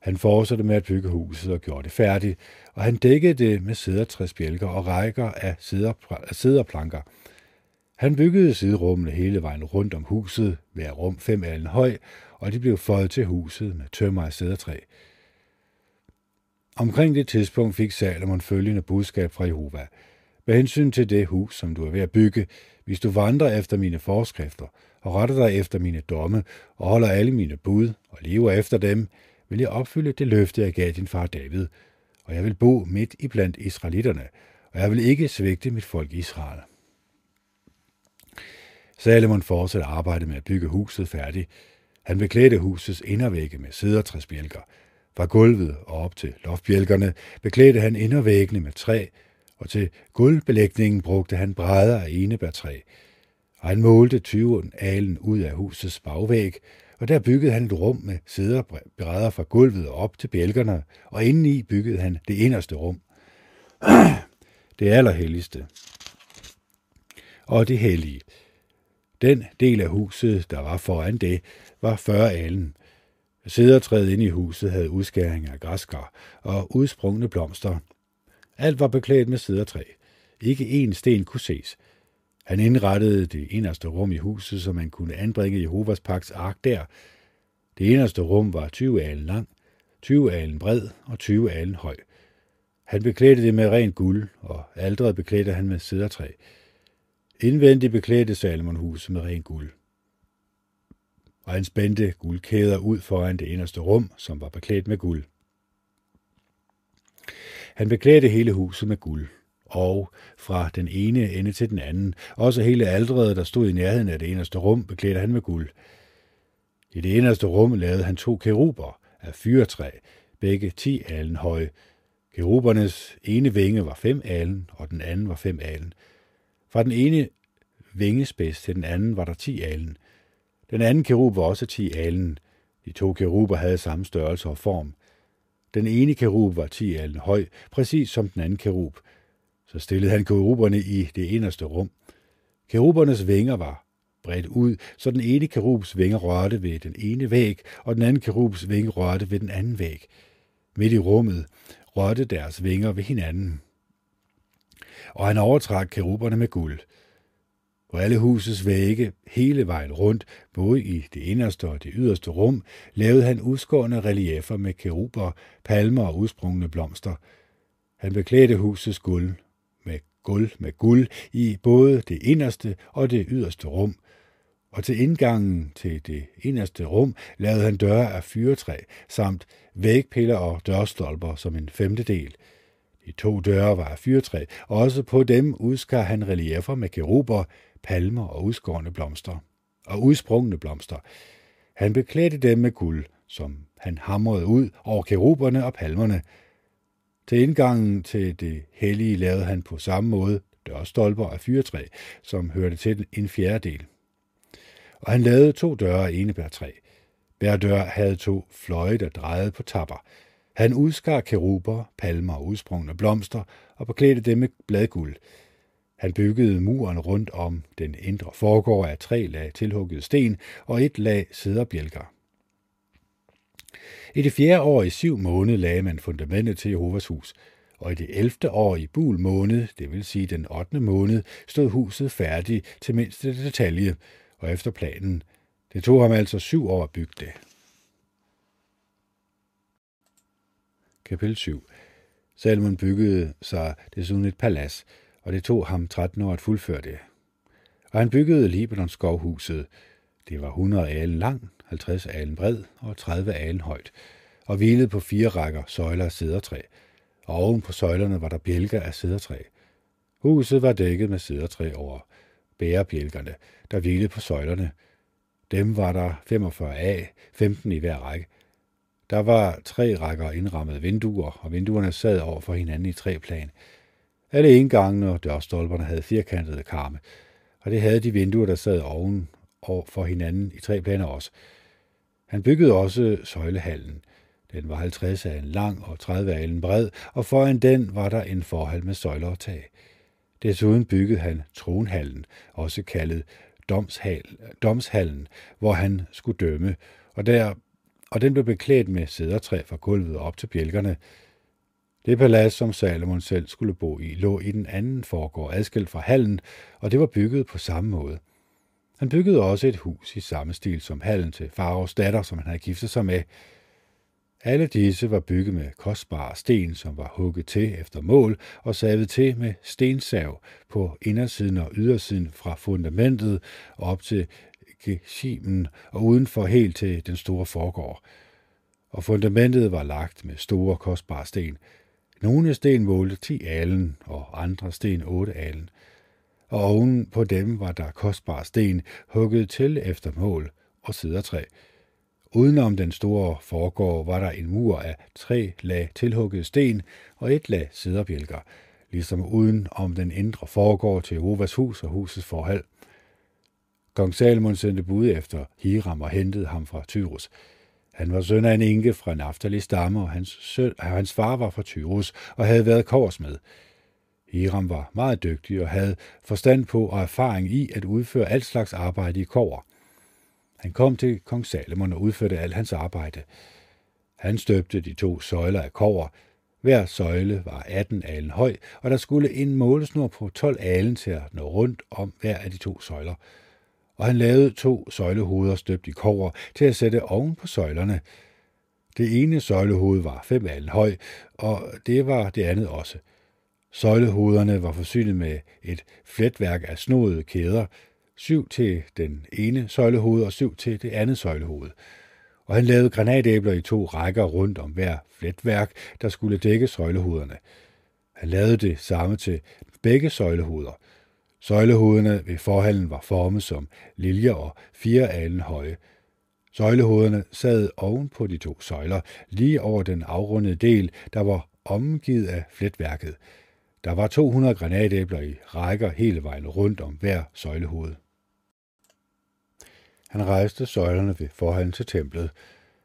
Han fortsatte med at bygge huset og gjorde det færdigt, og han dækkede det med sædertræsbjælker og rækker af sæderplanker. Han byggede siderummene hele vejen rundt om huset, hver rum fem alen høj, og de blev føjet til huset med tømmer af sædertræ. Omkring det tidspunkt fik Salomon følgende budskab fra Jehova. Med hensyn til det hus, som du er ved at bygge, hvis du vandrer efter mine forskrifter og retter dig efter mine domme og holder alle mine bud og lever efter dem, vil jeg opfylde det løfte, jeg gav din far David, og jeg vil bo midt i blandt israelitterne, og jeg vil ikke svigte mit folk Israel. Salomon fortsatte arbejdet med at bygge huset færdigt. Han beklædte husets indervægge med sædertræsbjælker. Fra gulvet og op til loftbjælkerne beklædte han indervæggene med træ, og til gulvbelægningen brugte han brædder af enebærtræ. Og han målte 20 alen ud af husets bagvæg, og der byggede han et rum med sæderbrædder fra gulvet og op til bjælkerne, og indeni byggede han det inderste rum. det allerhelligste. Og det hellige. Den del af huset, der var foran det, var 40 alen. Sædertræet inde i huset havde udskæringer af græskar og udsprungne blomster. Alt var beklædt med sædertræ. Ikke én sten kunne ses. Han indrettede det eneste rum i huset, så man kunne anbringe Jehovas pagts ark der. Det eneste rum var 20 alen lang, 20 alen bred og 20 alen høj. Han beklædte det med rent guld, og aldret beklædte han med sædertræ. Indvendigt beklædte Salomon huset med rent guld. Og han spændte guldkæder ud foran det inderste rum, som var beklædt med guld. Han beklædte hele huset med guld, og fra den ene ende til den anden, også hele aldret, der stod i nærheden af det eneste rum, beklædte han med guld. I det eneste rum lavede han to keruber af fyretræ, begge ti alen høje. Kerubernes ene vinge var fem alen, og den anden var fem alen. Fra den ene vingespids til den anden var der ti alen. Den anden kerub var også ti alen. De to keruber havde samme størrelse og form. Den ene kerub var ti alen høj, præcis som den anden kerub. Så stillede han keruberne i det inderste rum. Kerubernes vinger var bredt ud, så den ene kerubs vinger rørte ved den ene væg, og den anden kerubs vinge rørte ved den anden væg. Midt i rummet rørte deres vinger ved hinanden. Og han overtrak keruberne med guld. På alle husets vægge, hele vejen rundt, både i det inderste og det yderste rum, lavede han udskårne reliefer med keruber, palmer og udsprungne blomster. Han beklædte husets guld gulv guld med guld i både det inderste og det yderste rum, og til indgangen til det inderste rum lavede han døre af fyretræ, samt vægpiller og dørstolper som en femtedel. De to døre var af fyretræ, og også på dem udskar han reliefer med keruber, palmer og udskårne blomster, og udsprungne blomster. Han beklædte dem med guld, som han hamrede ud over keruberne og palmerne. Til indgangen til det hellige lavede han på samme måde dørstolper af fyrtræ, som hørte til en fjerdedel. Og han lavede to døre af enebærtræ. Hver dør havde to fløje, der drejede på tapper. Han udskar keruber, palmer og udsprungne blomster og beklædte dem med bladguld. Han byggede muren rundt om den indre forgård af tre lag tilhugget sten og et lag sæderbjælker. I det fjerde år i syv måned lagde man fundamentet til Jehovas hus, og i det elfte år i bul måned, det vil sige den 8. måned, stod huset færdigt til mindste detalje, og efter planen. Det tog ham altså syv år at bygge det. Kapitel 7 Salomon byggede sig desuden et palads, og det tog ham 13 år at fuldføre det. Og han byggede Libanons skovhuset. Det var 100 alen lang, 50 alen bred og 30 alen højt, og hvilede på fire rækker søjler af sædertræ, og oven på søjlerne var der bjælker af sædertræ. Huset var dækket med sædertræ over bærebjælkerne, der hvilede på søjlerne. Dem var der 45 af, 15 i hver række. Der var tre rækker indrammede vinduer, og vinduerne sad over for hinanden i tre plan. Alle indgangene og dørstolperne havde firkantede karme, og det havde de vinduer, der sad oven og for hinanden i tre planer også. Han byggede også søjlehallen. Den var 50 af en lang og 30 af en bred, og foran den var der en forhal med søjler og tag. Desuden byggede han tronhallen, også kaldet domshal, domshallen, hvor han skulle dømme, og, der, og den blev beklædt med sædertræ fra gulvet op til bjælkerne. Det palads, som Salomon selv skulle bo i, lå i den anden forgård adskilt fra hallen, og det var bygget på samme måde. Han byggede også et hus i samme stil som hallen til Faros datter, som han havde giftet sig med. Alle disse var bygget med kostbare sten, som var hugget til efter mål og savet til med stensav på indersiden og ydersiden fra fundamentet op til geshimen og udenfor helt til den store forgård. Og fundamentet var lagt med store kostbare sten. Nogle sten målte 10 alen, og andre sten 8 alen. Og oven på dem var der kostbare sten hugget til efter mål og sidertræ. Udenom den store forgård var der en mur af tre lag tilhugget sten og et lag siderbjælker, ligesom uden om den indre forgård til Jehovas hus og husets forhold. Kong Salomon sendte bud efter Hiram og hentede ham fra Tyrus. Han var søn af en enke fra Naftali stamme, og hans, søn, hans far var fra Tyrus og havde været korsmed. Hiram var meget dygtig og havde forstand på og erfaring i at udføre alt slags arbejde i kover. Han kom til kong Salomon og udførte alt hans arbejde. Han støbte de to søjler af kover. Hver søjle var 18 alen høj, og der skulle en målesnor på 12 alen til at nå rundt om hver af de to søjler. Og han lavede to søjlehoveder støbt i kover til at sætte oven på søjlerne. Det ene søjlehoved var 5 alen høj, og det var det andet også. Søjlehovederne var forsynet med et fletværk af snodede kæder, syv til den ene søjlehoved og syv til det andet søjlehoved. Og han lavede granatæbler i to rækker rundt om hver fletværk, der skulle dække søjlehovederne. Han lavede det samme til begge søjlehoveder. Søjlehovederne ved forhallen var formet som liljer og fire alen høje. Søjlehovederne sad oven på de to søjler, lige over den afrundede del, der var omgivet af fletværket. Der var 200 granatæbler i rækker hele vejen rundt om hver søjlehoved. Han rejste søjlerne ved forhallen til templet.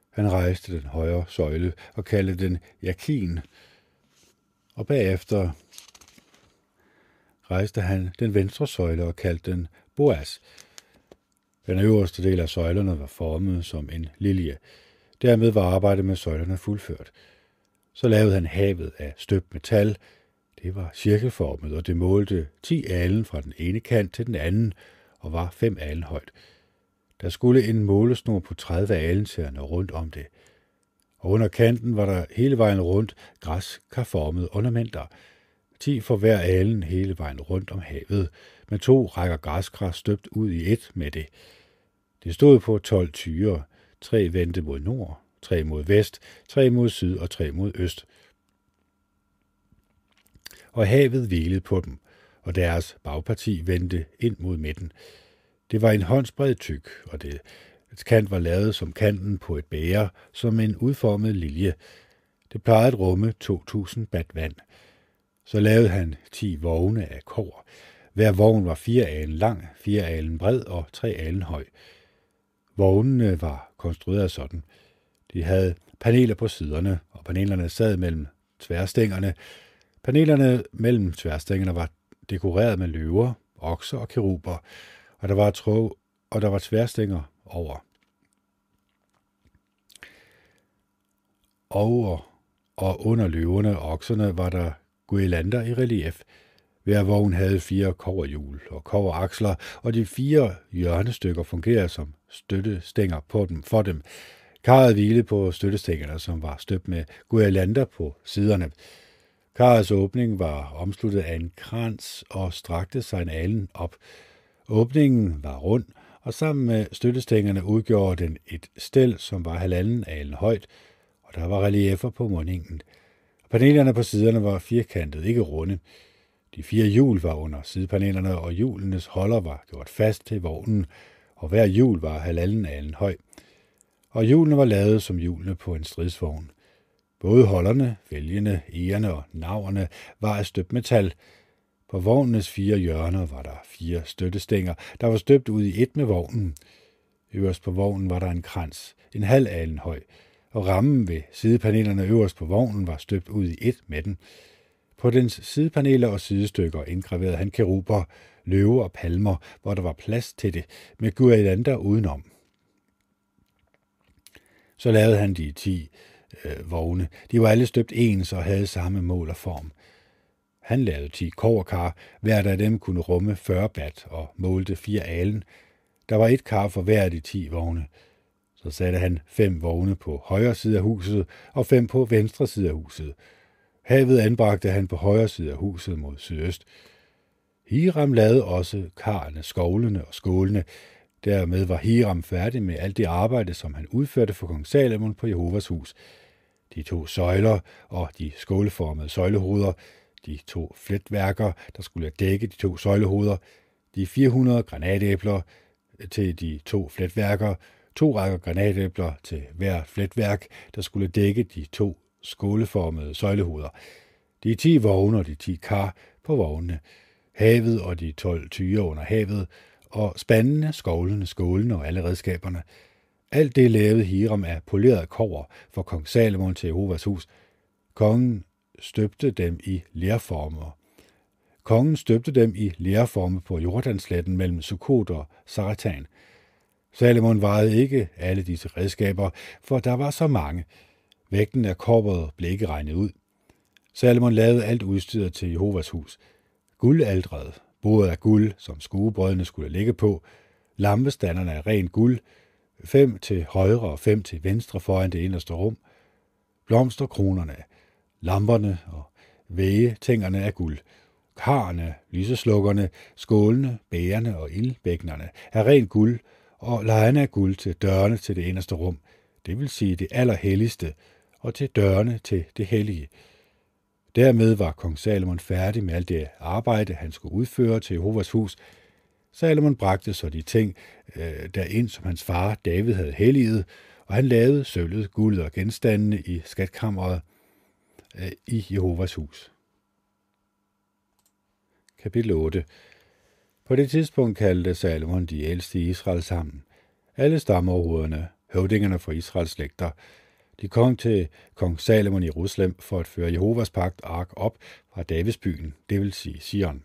Han rejste den højre søjle og kaldte den Jakin. Og bagefter rejste han den venstre søjle og kaldte den Boas. Den øverste del af søjlerne var formet som en lilje. Dermed var arbejdet med søjlerne fuldført. Så lavede han havet af støbt metal. Det var cirkelformet, og det målte 10 alen fra den ene kant til den anden, og var 5 alen højt. Der skulle en målesnor på 30 alen til rundt om det. Og under kanten var der hele vejen rundt græskarformede ornamenter. 10 for hver alen hele vejen rundt om havet, med to rækker græskar støbt ud i et med det. Det stod på 12 tyre, tre vendte mod nord, tre mod vest, tre mod syd og tre mod øst. Og havet hvilede på dem, og deres bagparti vendte ind mod midten. Det var en håndsbred tyk, og det kant var lavet som kanten på et bære, som en udformet lilje. Det plejede at rumme 2.000 bat vand. Så lavede han 10 vogne af kår. Hver vogn var fire alen lang, fire alen bred og tre alen høj. Vognene var konstrueret sådan. De havde paneler på siderne, og panelerne sad mellem tværstængerne. Panelerne mellem tværstængerne var dekoreret med løver, okser og keruber, og der var tro, og der var tværstænger over. Over og under løverne og okserne var der guirlander i relief. Hver vogn havde fire koverhjul og koveraksler, og de fire hjørnestykker fungerede som støttestænger på dem, for dem. Karret hvilede på støttestængerne, som var støbt med guirlander på siderne. Karrets åbning var omsluttet af en krans og strakte sig en alen op. Åbningen var rund, og sammen med støttestængerne udgjorde den et stel, som var halvanden alen højt, og der var reliefer på mundingen. Panelerne på siderne var firkantede, ikke runde. De fire hjul var under sidepanelerne, og hjulenes holder var gjort fast til vognen, og hver hjul var halvanden alen høj. Og hjulene var lavet som hjulene på en stridsvogn. Både holderne, vælgene, egerne og naverne var af støbt metal, På vognens fire hjørner var der fire støttestænger, der var støbt ud i et med vognen. Øverst på vognen var der en krans, en halv alen høj, og rammen ved sidepanelerne øverst på vognen var støbt ud i et med den. På dens sidepaneler og sidestykker indgraverede han keruber, løver og palmer, hvor der var plads til det, med guirlander udenom. Så lavede han de ti øh, vogne. De var alle støbt ens og havde samme mål og form. Han lavede ti koverkar, hver af dem kunne rumme 40 bat og målte fire alen. Der var et kar for hver af de ti vogne. Så satte han fem vogne på højre side af huset og fem på venstre side af huset. Havet anbragte han på højre side af huset mod sydøst. Hiram lavede også karne, skovlene og skålene. Dermed var Hiram færdig med alt det arbejde, som han udførte for kong Salomon på Jehovas hus. De to søjler og de skålformede søjlehoveder, de to fletværker, der skulle dække de to søjlehoveder, de 400 granatæbler øh, til de to fletværker, to rækker granatæbler til hver fletværk, der skulle dække de to skåleformede søjlehoveder, de 10 vogne og de 10 kar på vognene, havet og de 12 tyre under havet, og spandene, skovlene, skålene og alle redskaberne. Alt det lavede Hiram af poleret kover for kong Salomon til Jehovas hus. Kongen støbte dem i lærformer. Kongen støbte dem i lærforme på Jordansletten mellem Sukkot og Saratan. Salomon vejede ikke alle disse redskaber, for der var så mange. Vægten af kobberet blev ikke regnet ud. Salomon lavede alt udstyret til Jehovas hus. Guldaldret, bordet af guld, som skuebrødene skulle ligge på, lampestanderne af ren guld, fem til højre og fem til venstre foran det inderste rum, blomsterkronerne, lamperne og vægetængerne af guld, karne, lyseslukkerne, skålene, bærerne og ildbækkenerne er rent guld, og lejerne af guld til dørene til det inderste rum, det vil sige det allerhelligste, og til dørene til det hellige. Dermed var kong Salomon færdig med alt det arbejde, han skulle udføre til Jehovas hus. Salomon bragte så de ting øh, derind, som hans far David havde helliget, og han lavede sølvet, guldet og genstandene i skatkammeret øh, i Jehovas hus. Kapitel 8 På det tidspunkt kaldte Salomon de ældste i Israel sammen. Alle stammeoverhovederne, høvdingerne fra Israels slægter, de kom til kong Salomon i Jerusalem for at føre Jehovas pagt ark op fra Davidsbyen, det vil sige Sion.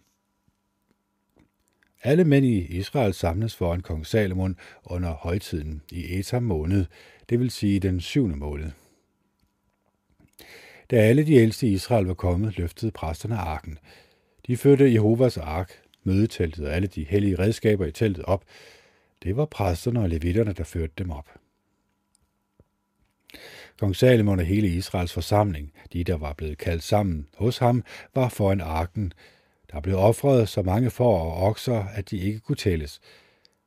Alle mænd i Israel samles foran kong Salomon under højtiden i Etam måned, det vil sige den syvende måned. Da alle de ældste i Israel var kommet, løftede præsterne arken. De førte Jehovas ark, mødeteltet og alle de hellige redskaber i teltet op. Det var præsterne og levitterne, der førte dem op. Kong Salomon og hele Israels forsamling, de der var blevet kaldt sammen hos ham, var foran arken. Der blev offret så mange får og okser, at de ikke kunne tælles.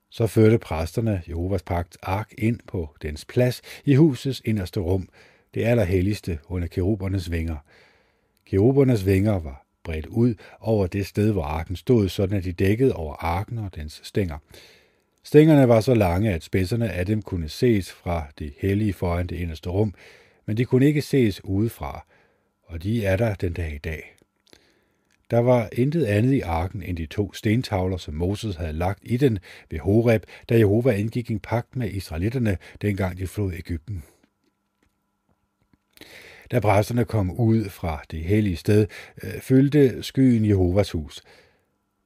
Så førte præsterne Jehovas pagt ark ind på dens plads i husets inderste rum, det allerhelligste under kerubernes vinger. Kerubernes vinger var bredt ud over det sted, hvor arken stod, sådan at de dækkede over arken og dens stænger. Stængerne var så lange, at spidserne af dem kunne ses fra det hellige foran det inderste rum, men de kunne ikke ses udefra, og de er der den dag i dag. Der var intet andet i arken end de to stentavler, som Moses havde lagt i den ved Horeb, da Jehova indgik en pagt med israelitterne, dengang de flod Ægypten. Da præsterne kom ud fra det hellige sted, øh, fyldte skyen Jehovas hus –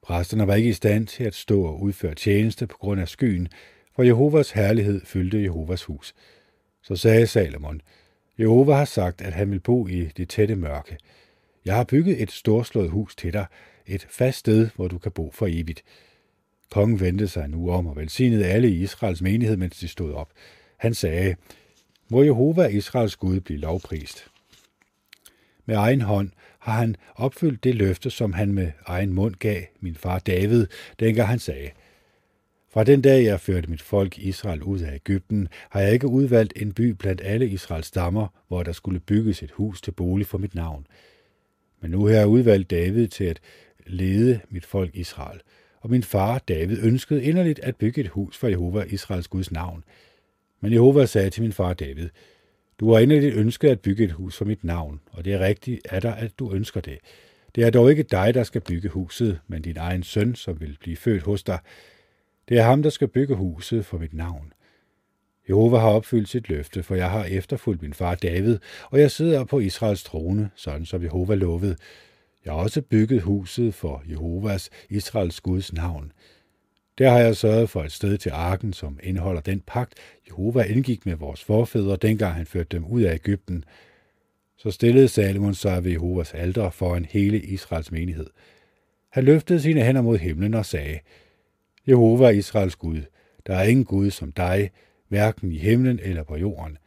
Præsterne var ikke i stand til at stå og udføre tjeneste på grund af skyen, for Jehovas herlighed fyldte Jehovas hus. Så sagde Salomon, Jehova har sagt, at han vil bo i det tætte mørke. Jeg har bygget et storslået hus til dig, et fast sted, hvor du kan bo for evigt. Kongen vendte sig nu om og velsignede alle i Israels menighed, mens de stod op. Han sagde, må Jehova Israels Gud blive lovprist. Med egen hånd har han opfyldt det løfte, som han med egen mund gav min far David, dengang han sagde, fra den dag, jeg førte mit folk Israel ud af Ægypten, har jeg ikke udvalgt en by blandt alle Israels stammer, hvor der skulle bygges et hus til bolig for mit navn. Men nu har jeg udvalgt David til at lede mit folk Israel. Og min far David ønskede inderligt at bygge et hus for Jehova Israels Guds navn. Men Jehova sagde til min far David, du har inderligt ønsket at bygge et hus for mit navn, og det er rigtigt af dig, at du ønsker det. Det er dog ikke dig, der skal bygge huset, men din egen søn, som vil blive født hos dig. Det er ham, der skal bygge huset for mit navn. Jehova har opfyldt sit løfte, for jeg har efterfulgt min far David, og jeg sidder på Israels trone, sådan som Jehova lovede. Jeg har også bygget huset for Jehovas, Israels Guds navn. Der har jeg sørget for et sted til arken, som indeholder den pagt, Jehova indgik med vores forfædre, dengang han førte dem ud af Ægypten. Så stillede Salomon sig ved Jehovas alter foran hele Israels menighed. Han løftede sine hænder mod himlen og sagde, Jehova Israels Gud, der er ingen Gud som dig, hverken i himlen eller på jorden.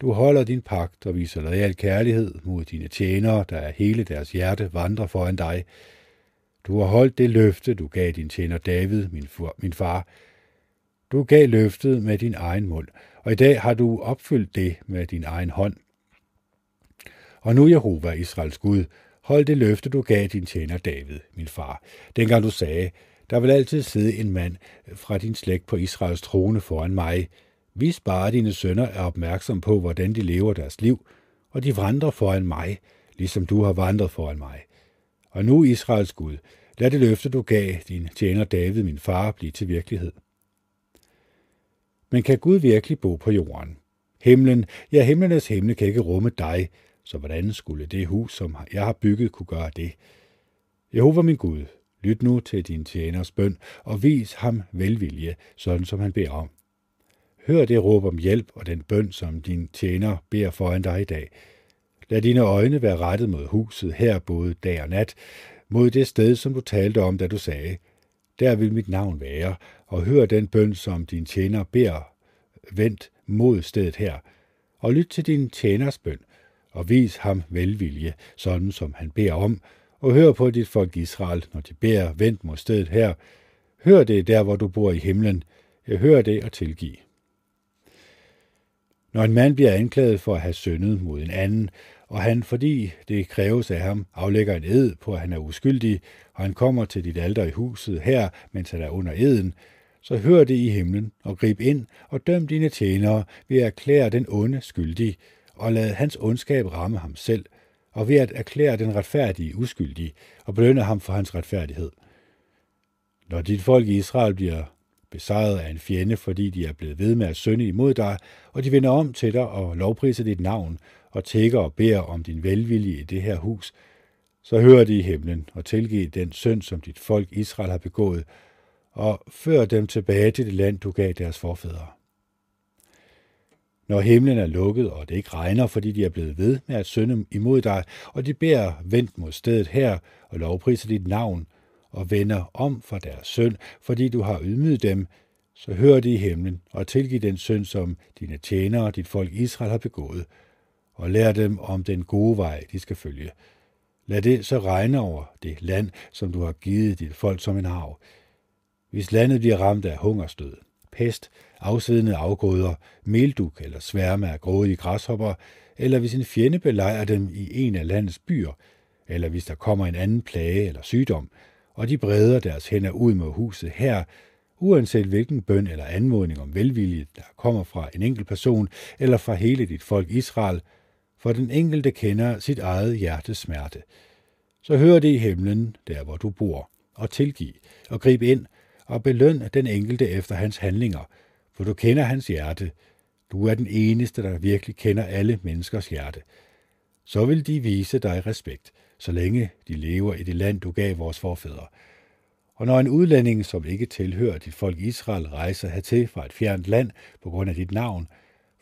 Du holder din pagt og viser lojal kærlighed mod dine tjenere, der er hele deres hjerte vandrer foran dig. Du har holdt det løfte, du gav din tjener David, min, min far. Du gav løftet med din egen mund, og i dag har du opfyldt det med din egen hånd. Og nu, Jehova, Israels Gud, hold det løfte, du gav din tjener David, min far, dengang du sagde, der vil altid sidde en mand fra din slægt på Israels trone foran mig, Vis bare, dine sønner er opmærksom på, hvordan de lever deres liv, og de vandrer foran mig, ligesom du har vandret foran mig. Og nu, Israels Gud, lad det løfte, du gav din tjener David, min far, blive til virkelighed. Men kan Gud virkelig bo på jorden? Himlen, ja, himlenes himle kan ikke rumme dig, så hvordan skulle det hus, som jeg har bygget, kunne gøre det? Jehova min Gud, lyt nu til din tjeners bøn, og vis ham velvilje, sådan som han beder om. Hør det råb om hjælp og den bøn, som din tjener beder foran dig i dag. Lad dine øjne være rettet mod huset her både dag og nat, mod det sted, som du talte om, da du sagde, der vil mit navn være, og hør den bøn, som din tjener beder, vendt mod stedet her, og lyt til din tjeners bøn, og vis ham velvilje, sådan som han beder om, og hør på dit folk Israel, når de beder, vendt mod stedet her. Hør det der, hvor du bor i himlen. Jeg hører det og tilgiv. Når en mand bliver anklaget for at have syndet mod en anden, og han, fordi det kræves af ham, aflægger en ed på, at han er uskyldig, og han kommer til dit alter i huset her, mens han er under eden, så hør det i himlen og grib ind og døm dine tjenere ved at erklære den onde skyldig, og lad hans ondskab ramme ham selv, og ved at erklære den retfærdige uskyldig, og belønne ham for hans retfærdighed. Når dit folk i Israel bliver besejret af en fjende, fordi de er blevet ved med at synde imod dig, og de vender om til dig og lovpriser dit navn, og tækker og beder om din velvilje i det her hus, så hører de i himlen og tilgive den synd, som dit folk Israel har begået, og før dem tilbage til det land, du gav deres forfædre. Når himlen er lukket, og det ikke regner, fordi de er blevet ved med at synde imod dig, og de beder vendt mod stedet her og lovpriser dit navn, og vender om fra deres synd, fordi du har ydmyget dem, så hør det i himlen og tilgiv den synd, som dine tjenere og dit folk Israel har begået, og lær dem om den gode vej, de skal følge. Lad det så regne over det land, som du har givet dit folk som en arv. Hvis landet bliver ramt af hungerstød, pest, afsvedende afgrøder, melduk eller sværme af grådige græshopper, eller hvis en fjende belejrer dem i en af landets byer, eller hvis der kommer en anden plage eller sygdom, og de breder deres hænder ud mod huset her, uanset hvilken bøn eller anmodning om velvilje, der kommer fra en enkelt person eller fra hele dit folk Israel, for den enkelte kender sit eget hjertes smerte. Så hør det i himlen, der hvor du bor, og tilgiv, og grib ind, og beløn den enkelte efter hans handlinger, for du kender hans hjerte. Du er den eneste, der virkelig kender alle menneskers hjerte. Så vil de vise dig respekt – så længe de lever i det land, du gav vores forfædre. Og når en udlænding, som ikke tilhører dit folk Israel, rejser hertil fra et fjernt land på grund af dit navn,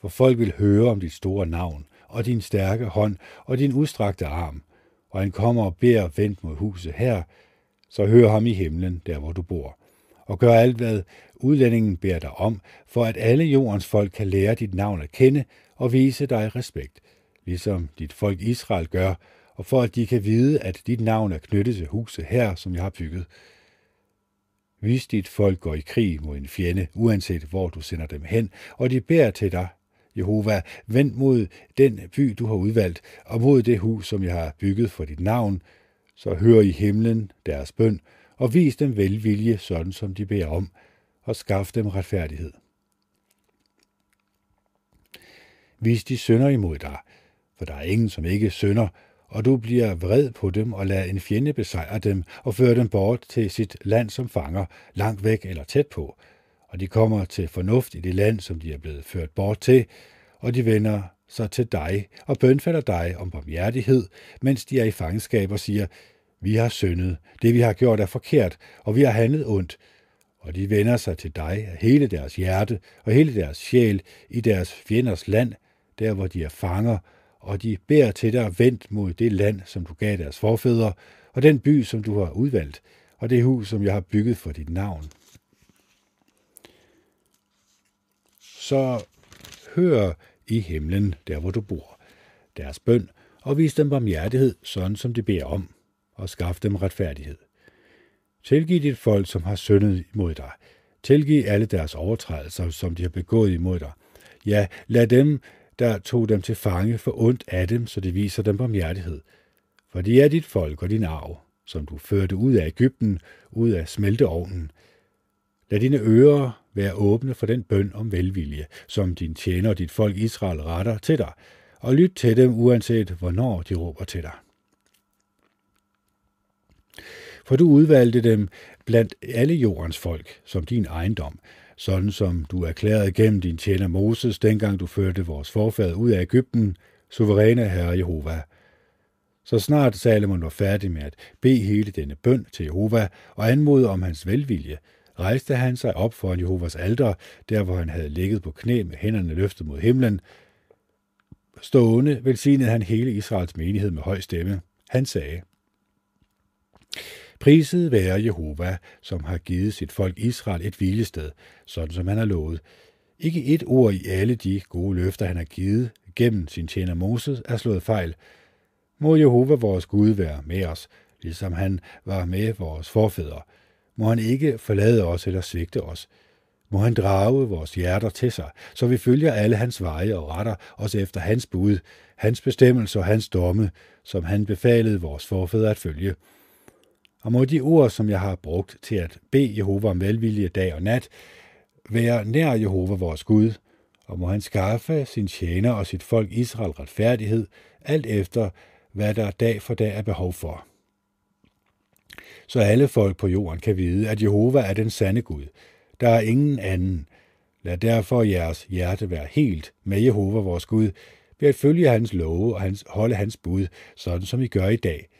for folk vil høre om dit store navn, og din stærke hånd, og din udstrakte arm, og han kommer og beder vendt mod huset her, så hør ham i himlen, der hvor du bor, og gør alt, hvad udlændingen beder dig om, for at alle jordens folk kan lære dit navn at kende og vise dig respekt, ligesom dit folk Israel gør, og for at de kan vide, at dit navn er knyttet til huset her, som jeg har bygget. Hvis dit folk går i krig mod en fjende, uanset hvor du sender dem hen, og de beder til dig, Jehova, vend mod den by, du har udvalgt, og mod det hus, som jeg har bygget for dit navn, så hør i himlen deres bøn, og vis dem velvilje, sådan som de beder om, og skaf dem retfærdighed. Hvis de sønder imod dig, for der er ingen, som ikke sønder, og du bliver vred på dem og lader en fjende besejre dem og føre dem bort til sit land som fanger, langt væk eller tæt på. Og de kommer til fornuft i det land, som de er blevet ført bort til, og de vender sig til dig og bønfalder dig om barmhjertighed, mens de er i fangenskab og siger, vi har syndet, det vi har gjort er forkert, og vi har handlet ondt. Og de vender sig til dig af hele deres hjerte og hele deres sjæl i deres fjenders land, der hvor de er fanger, og de beder til dig vendt mod det land, som du gav deres forfædre, og den by, som du har udvalgt, og det hus, som jeg har bygget for dit navn. Så hør i himlen, der hvor du bor, deres bøn, og vis dem barmhjertighed, sådan som de beder om, og skaf dem retfærdighed. Tilgiv dit folk, som har syndet imod dig. Tilgiv alle deres overtrædelser, som de har begået imod dig. Ja, lad dem, der tog dem til fange, for ondt af dem, så det viser dem barmhjertighed. For de er dit folk og din arv, som du førte ud af Ægypten, ud af smelteovnen. Lad dine ører være åbne for den bøn om velvilje, som din tjener og dit folk Israel retter til dig, og lyt til dem, uanset hvornår de råber til dig. For du udvalgte dem blandt alle jordens folk som din ejendom, sådan som du erklærede gennem din tjener Moses, dengang du førte vores forfædre ud af Ægypten, suveræne Herre Jehova. Så snart Salomon var færdig med at bede hele denne bøn til Jehova og anmode om hans velvilje, rejste han sig op foran Jehovas alter, der hvor han havde ligget på knæ med hænderne løftet mod himlen. Stående velsignede han hele Israels menighed med høj stemme. Han sagde, Priset være Jehova, som har givet sit folk Israel et hvilested, sådan som han har lovet. Ikke et ord i alle de gode løfter, han har givet gennem sin tjener Moses, er slået fejl. Må Jehova vores Gud være med os, ligesom han var med vores forfædre. Må han ikke forlade os eller svigte os. Må han drage vores hjerter til sig, så vi følger alle hans veje og retter os efter hans bud, hans bestemmelser og hans domme, som han befalede vores forfædre at følge. Og må de ord, som jeg har brugt til at bede Jehova om velvilje dag og nat, være nær Jehova vores Gud, og må han skaffe sin tjener og sit folk Israel retfærdighed, alt efter hvad der dag for dag er behov for. Så alle folk på jorden kan vide, at Jehova er den sande Gud. Der er ingen anden. Lad derfor jeres hjerte være helt med Jehova vores Gud, ved at følge hans love og hans, holde hans bud, sådan som I gør i dag –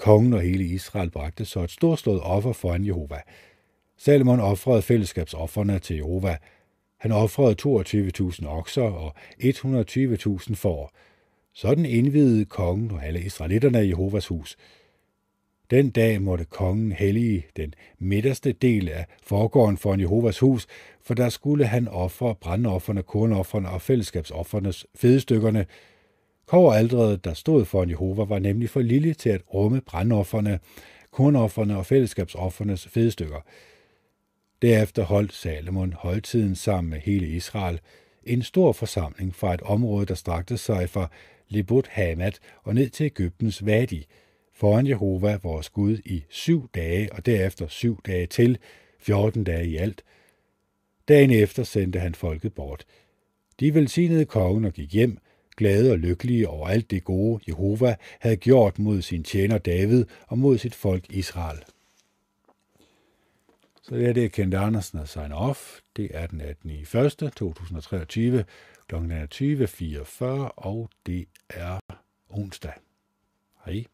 Kongen og hele Israel bragte så et storslået offer foran Jehova. Salomon offrede fællesskabsofferne til Jehova. Han offrede 22.000 okser og 120.000 får. Sådan indvidede kongen og alle israelitterne i Jehovas hus. Den dag måtte kongen hellige den midterste del af forgården foran Jehovas hus, for der skulle han ofre brandofferne, kornofferne og fællesskabsoffernes fedestykkerne, Koveraldret, der stod foran Jehova, var nemlig for lille til at rumme brandofferne, kornofferne og fællesskabsoffernes fedestykker. Derefter holdt Salomon højtiden sammen med hele Israel, en stor forsamling fra et område, der strakte sig fra Libut Hamad og ned til Ægyptens Vadi, foran Jehova, vores Gud, i syv dage og derefter syv dage til, 14 dage i alt. Dagen efter sendte han folket bort. De velsignede kongen og gik hjem, glade og lykkelige over alt det gode, Jehova havde gjort mod sin tjener David og mod sit folk Israel. Så det er det, Kent Andersen har sign off. Det er den 18. i 1. 2023 kl. 20.44, og det er onsdag. Hej.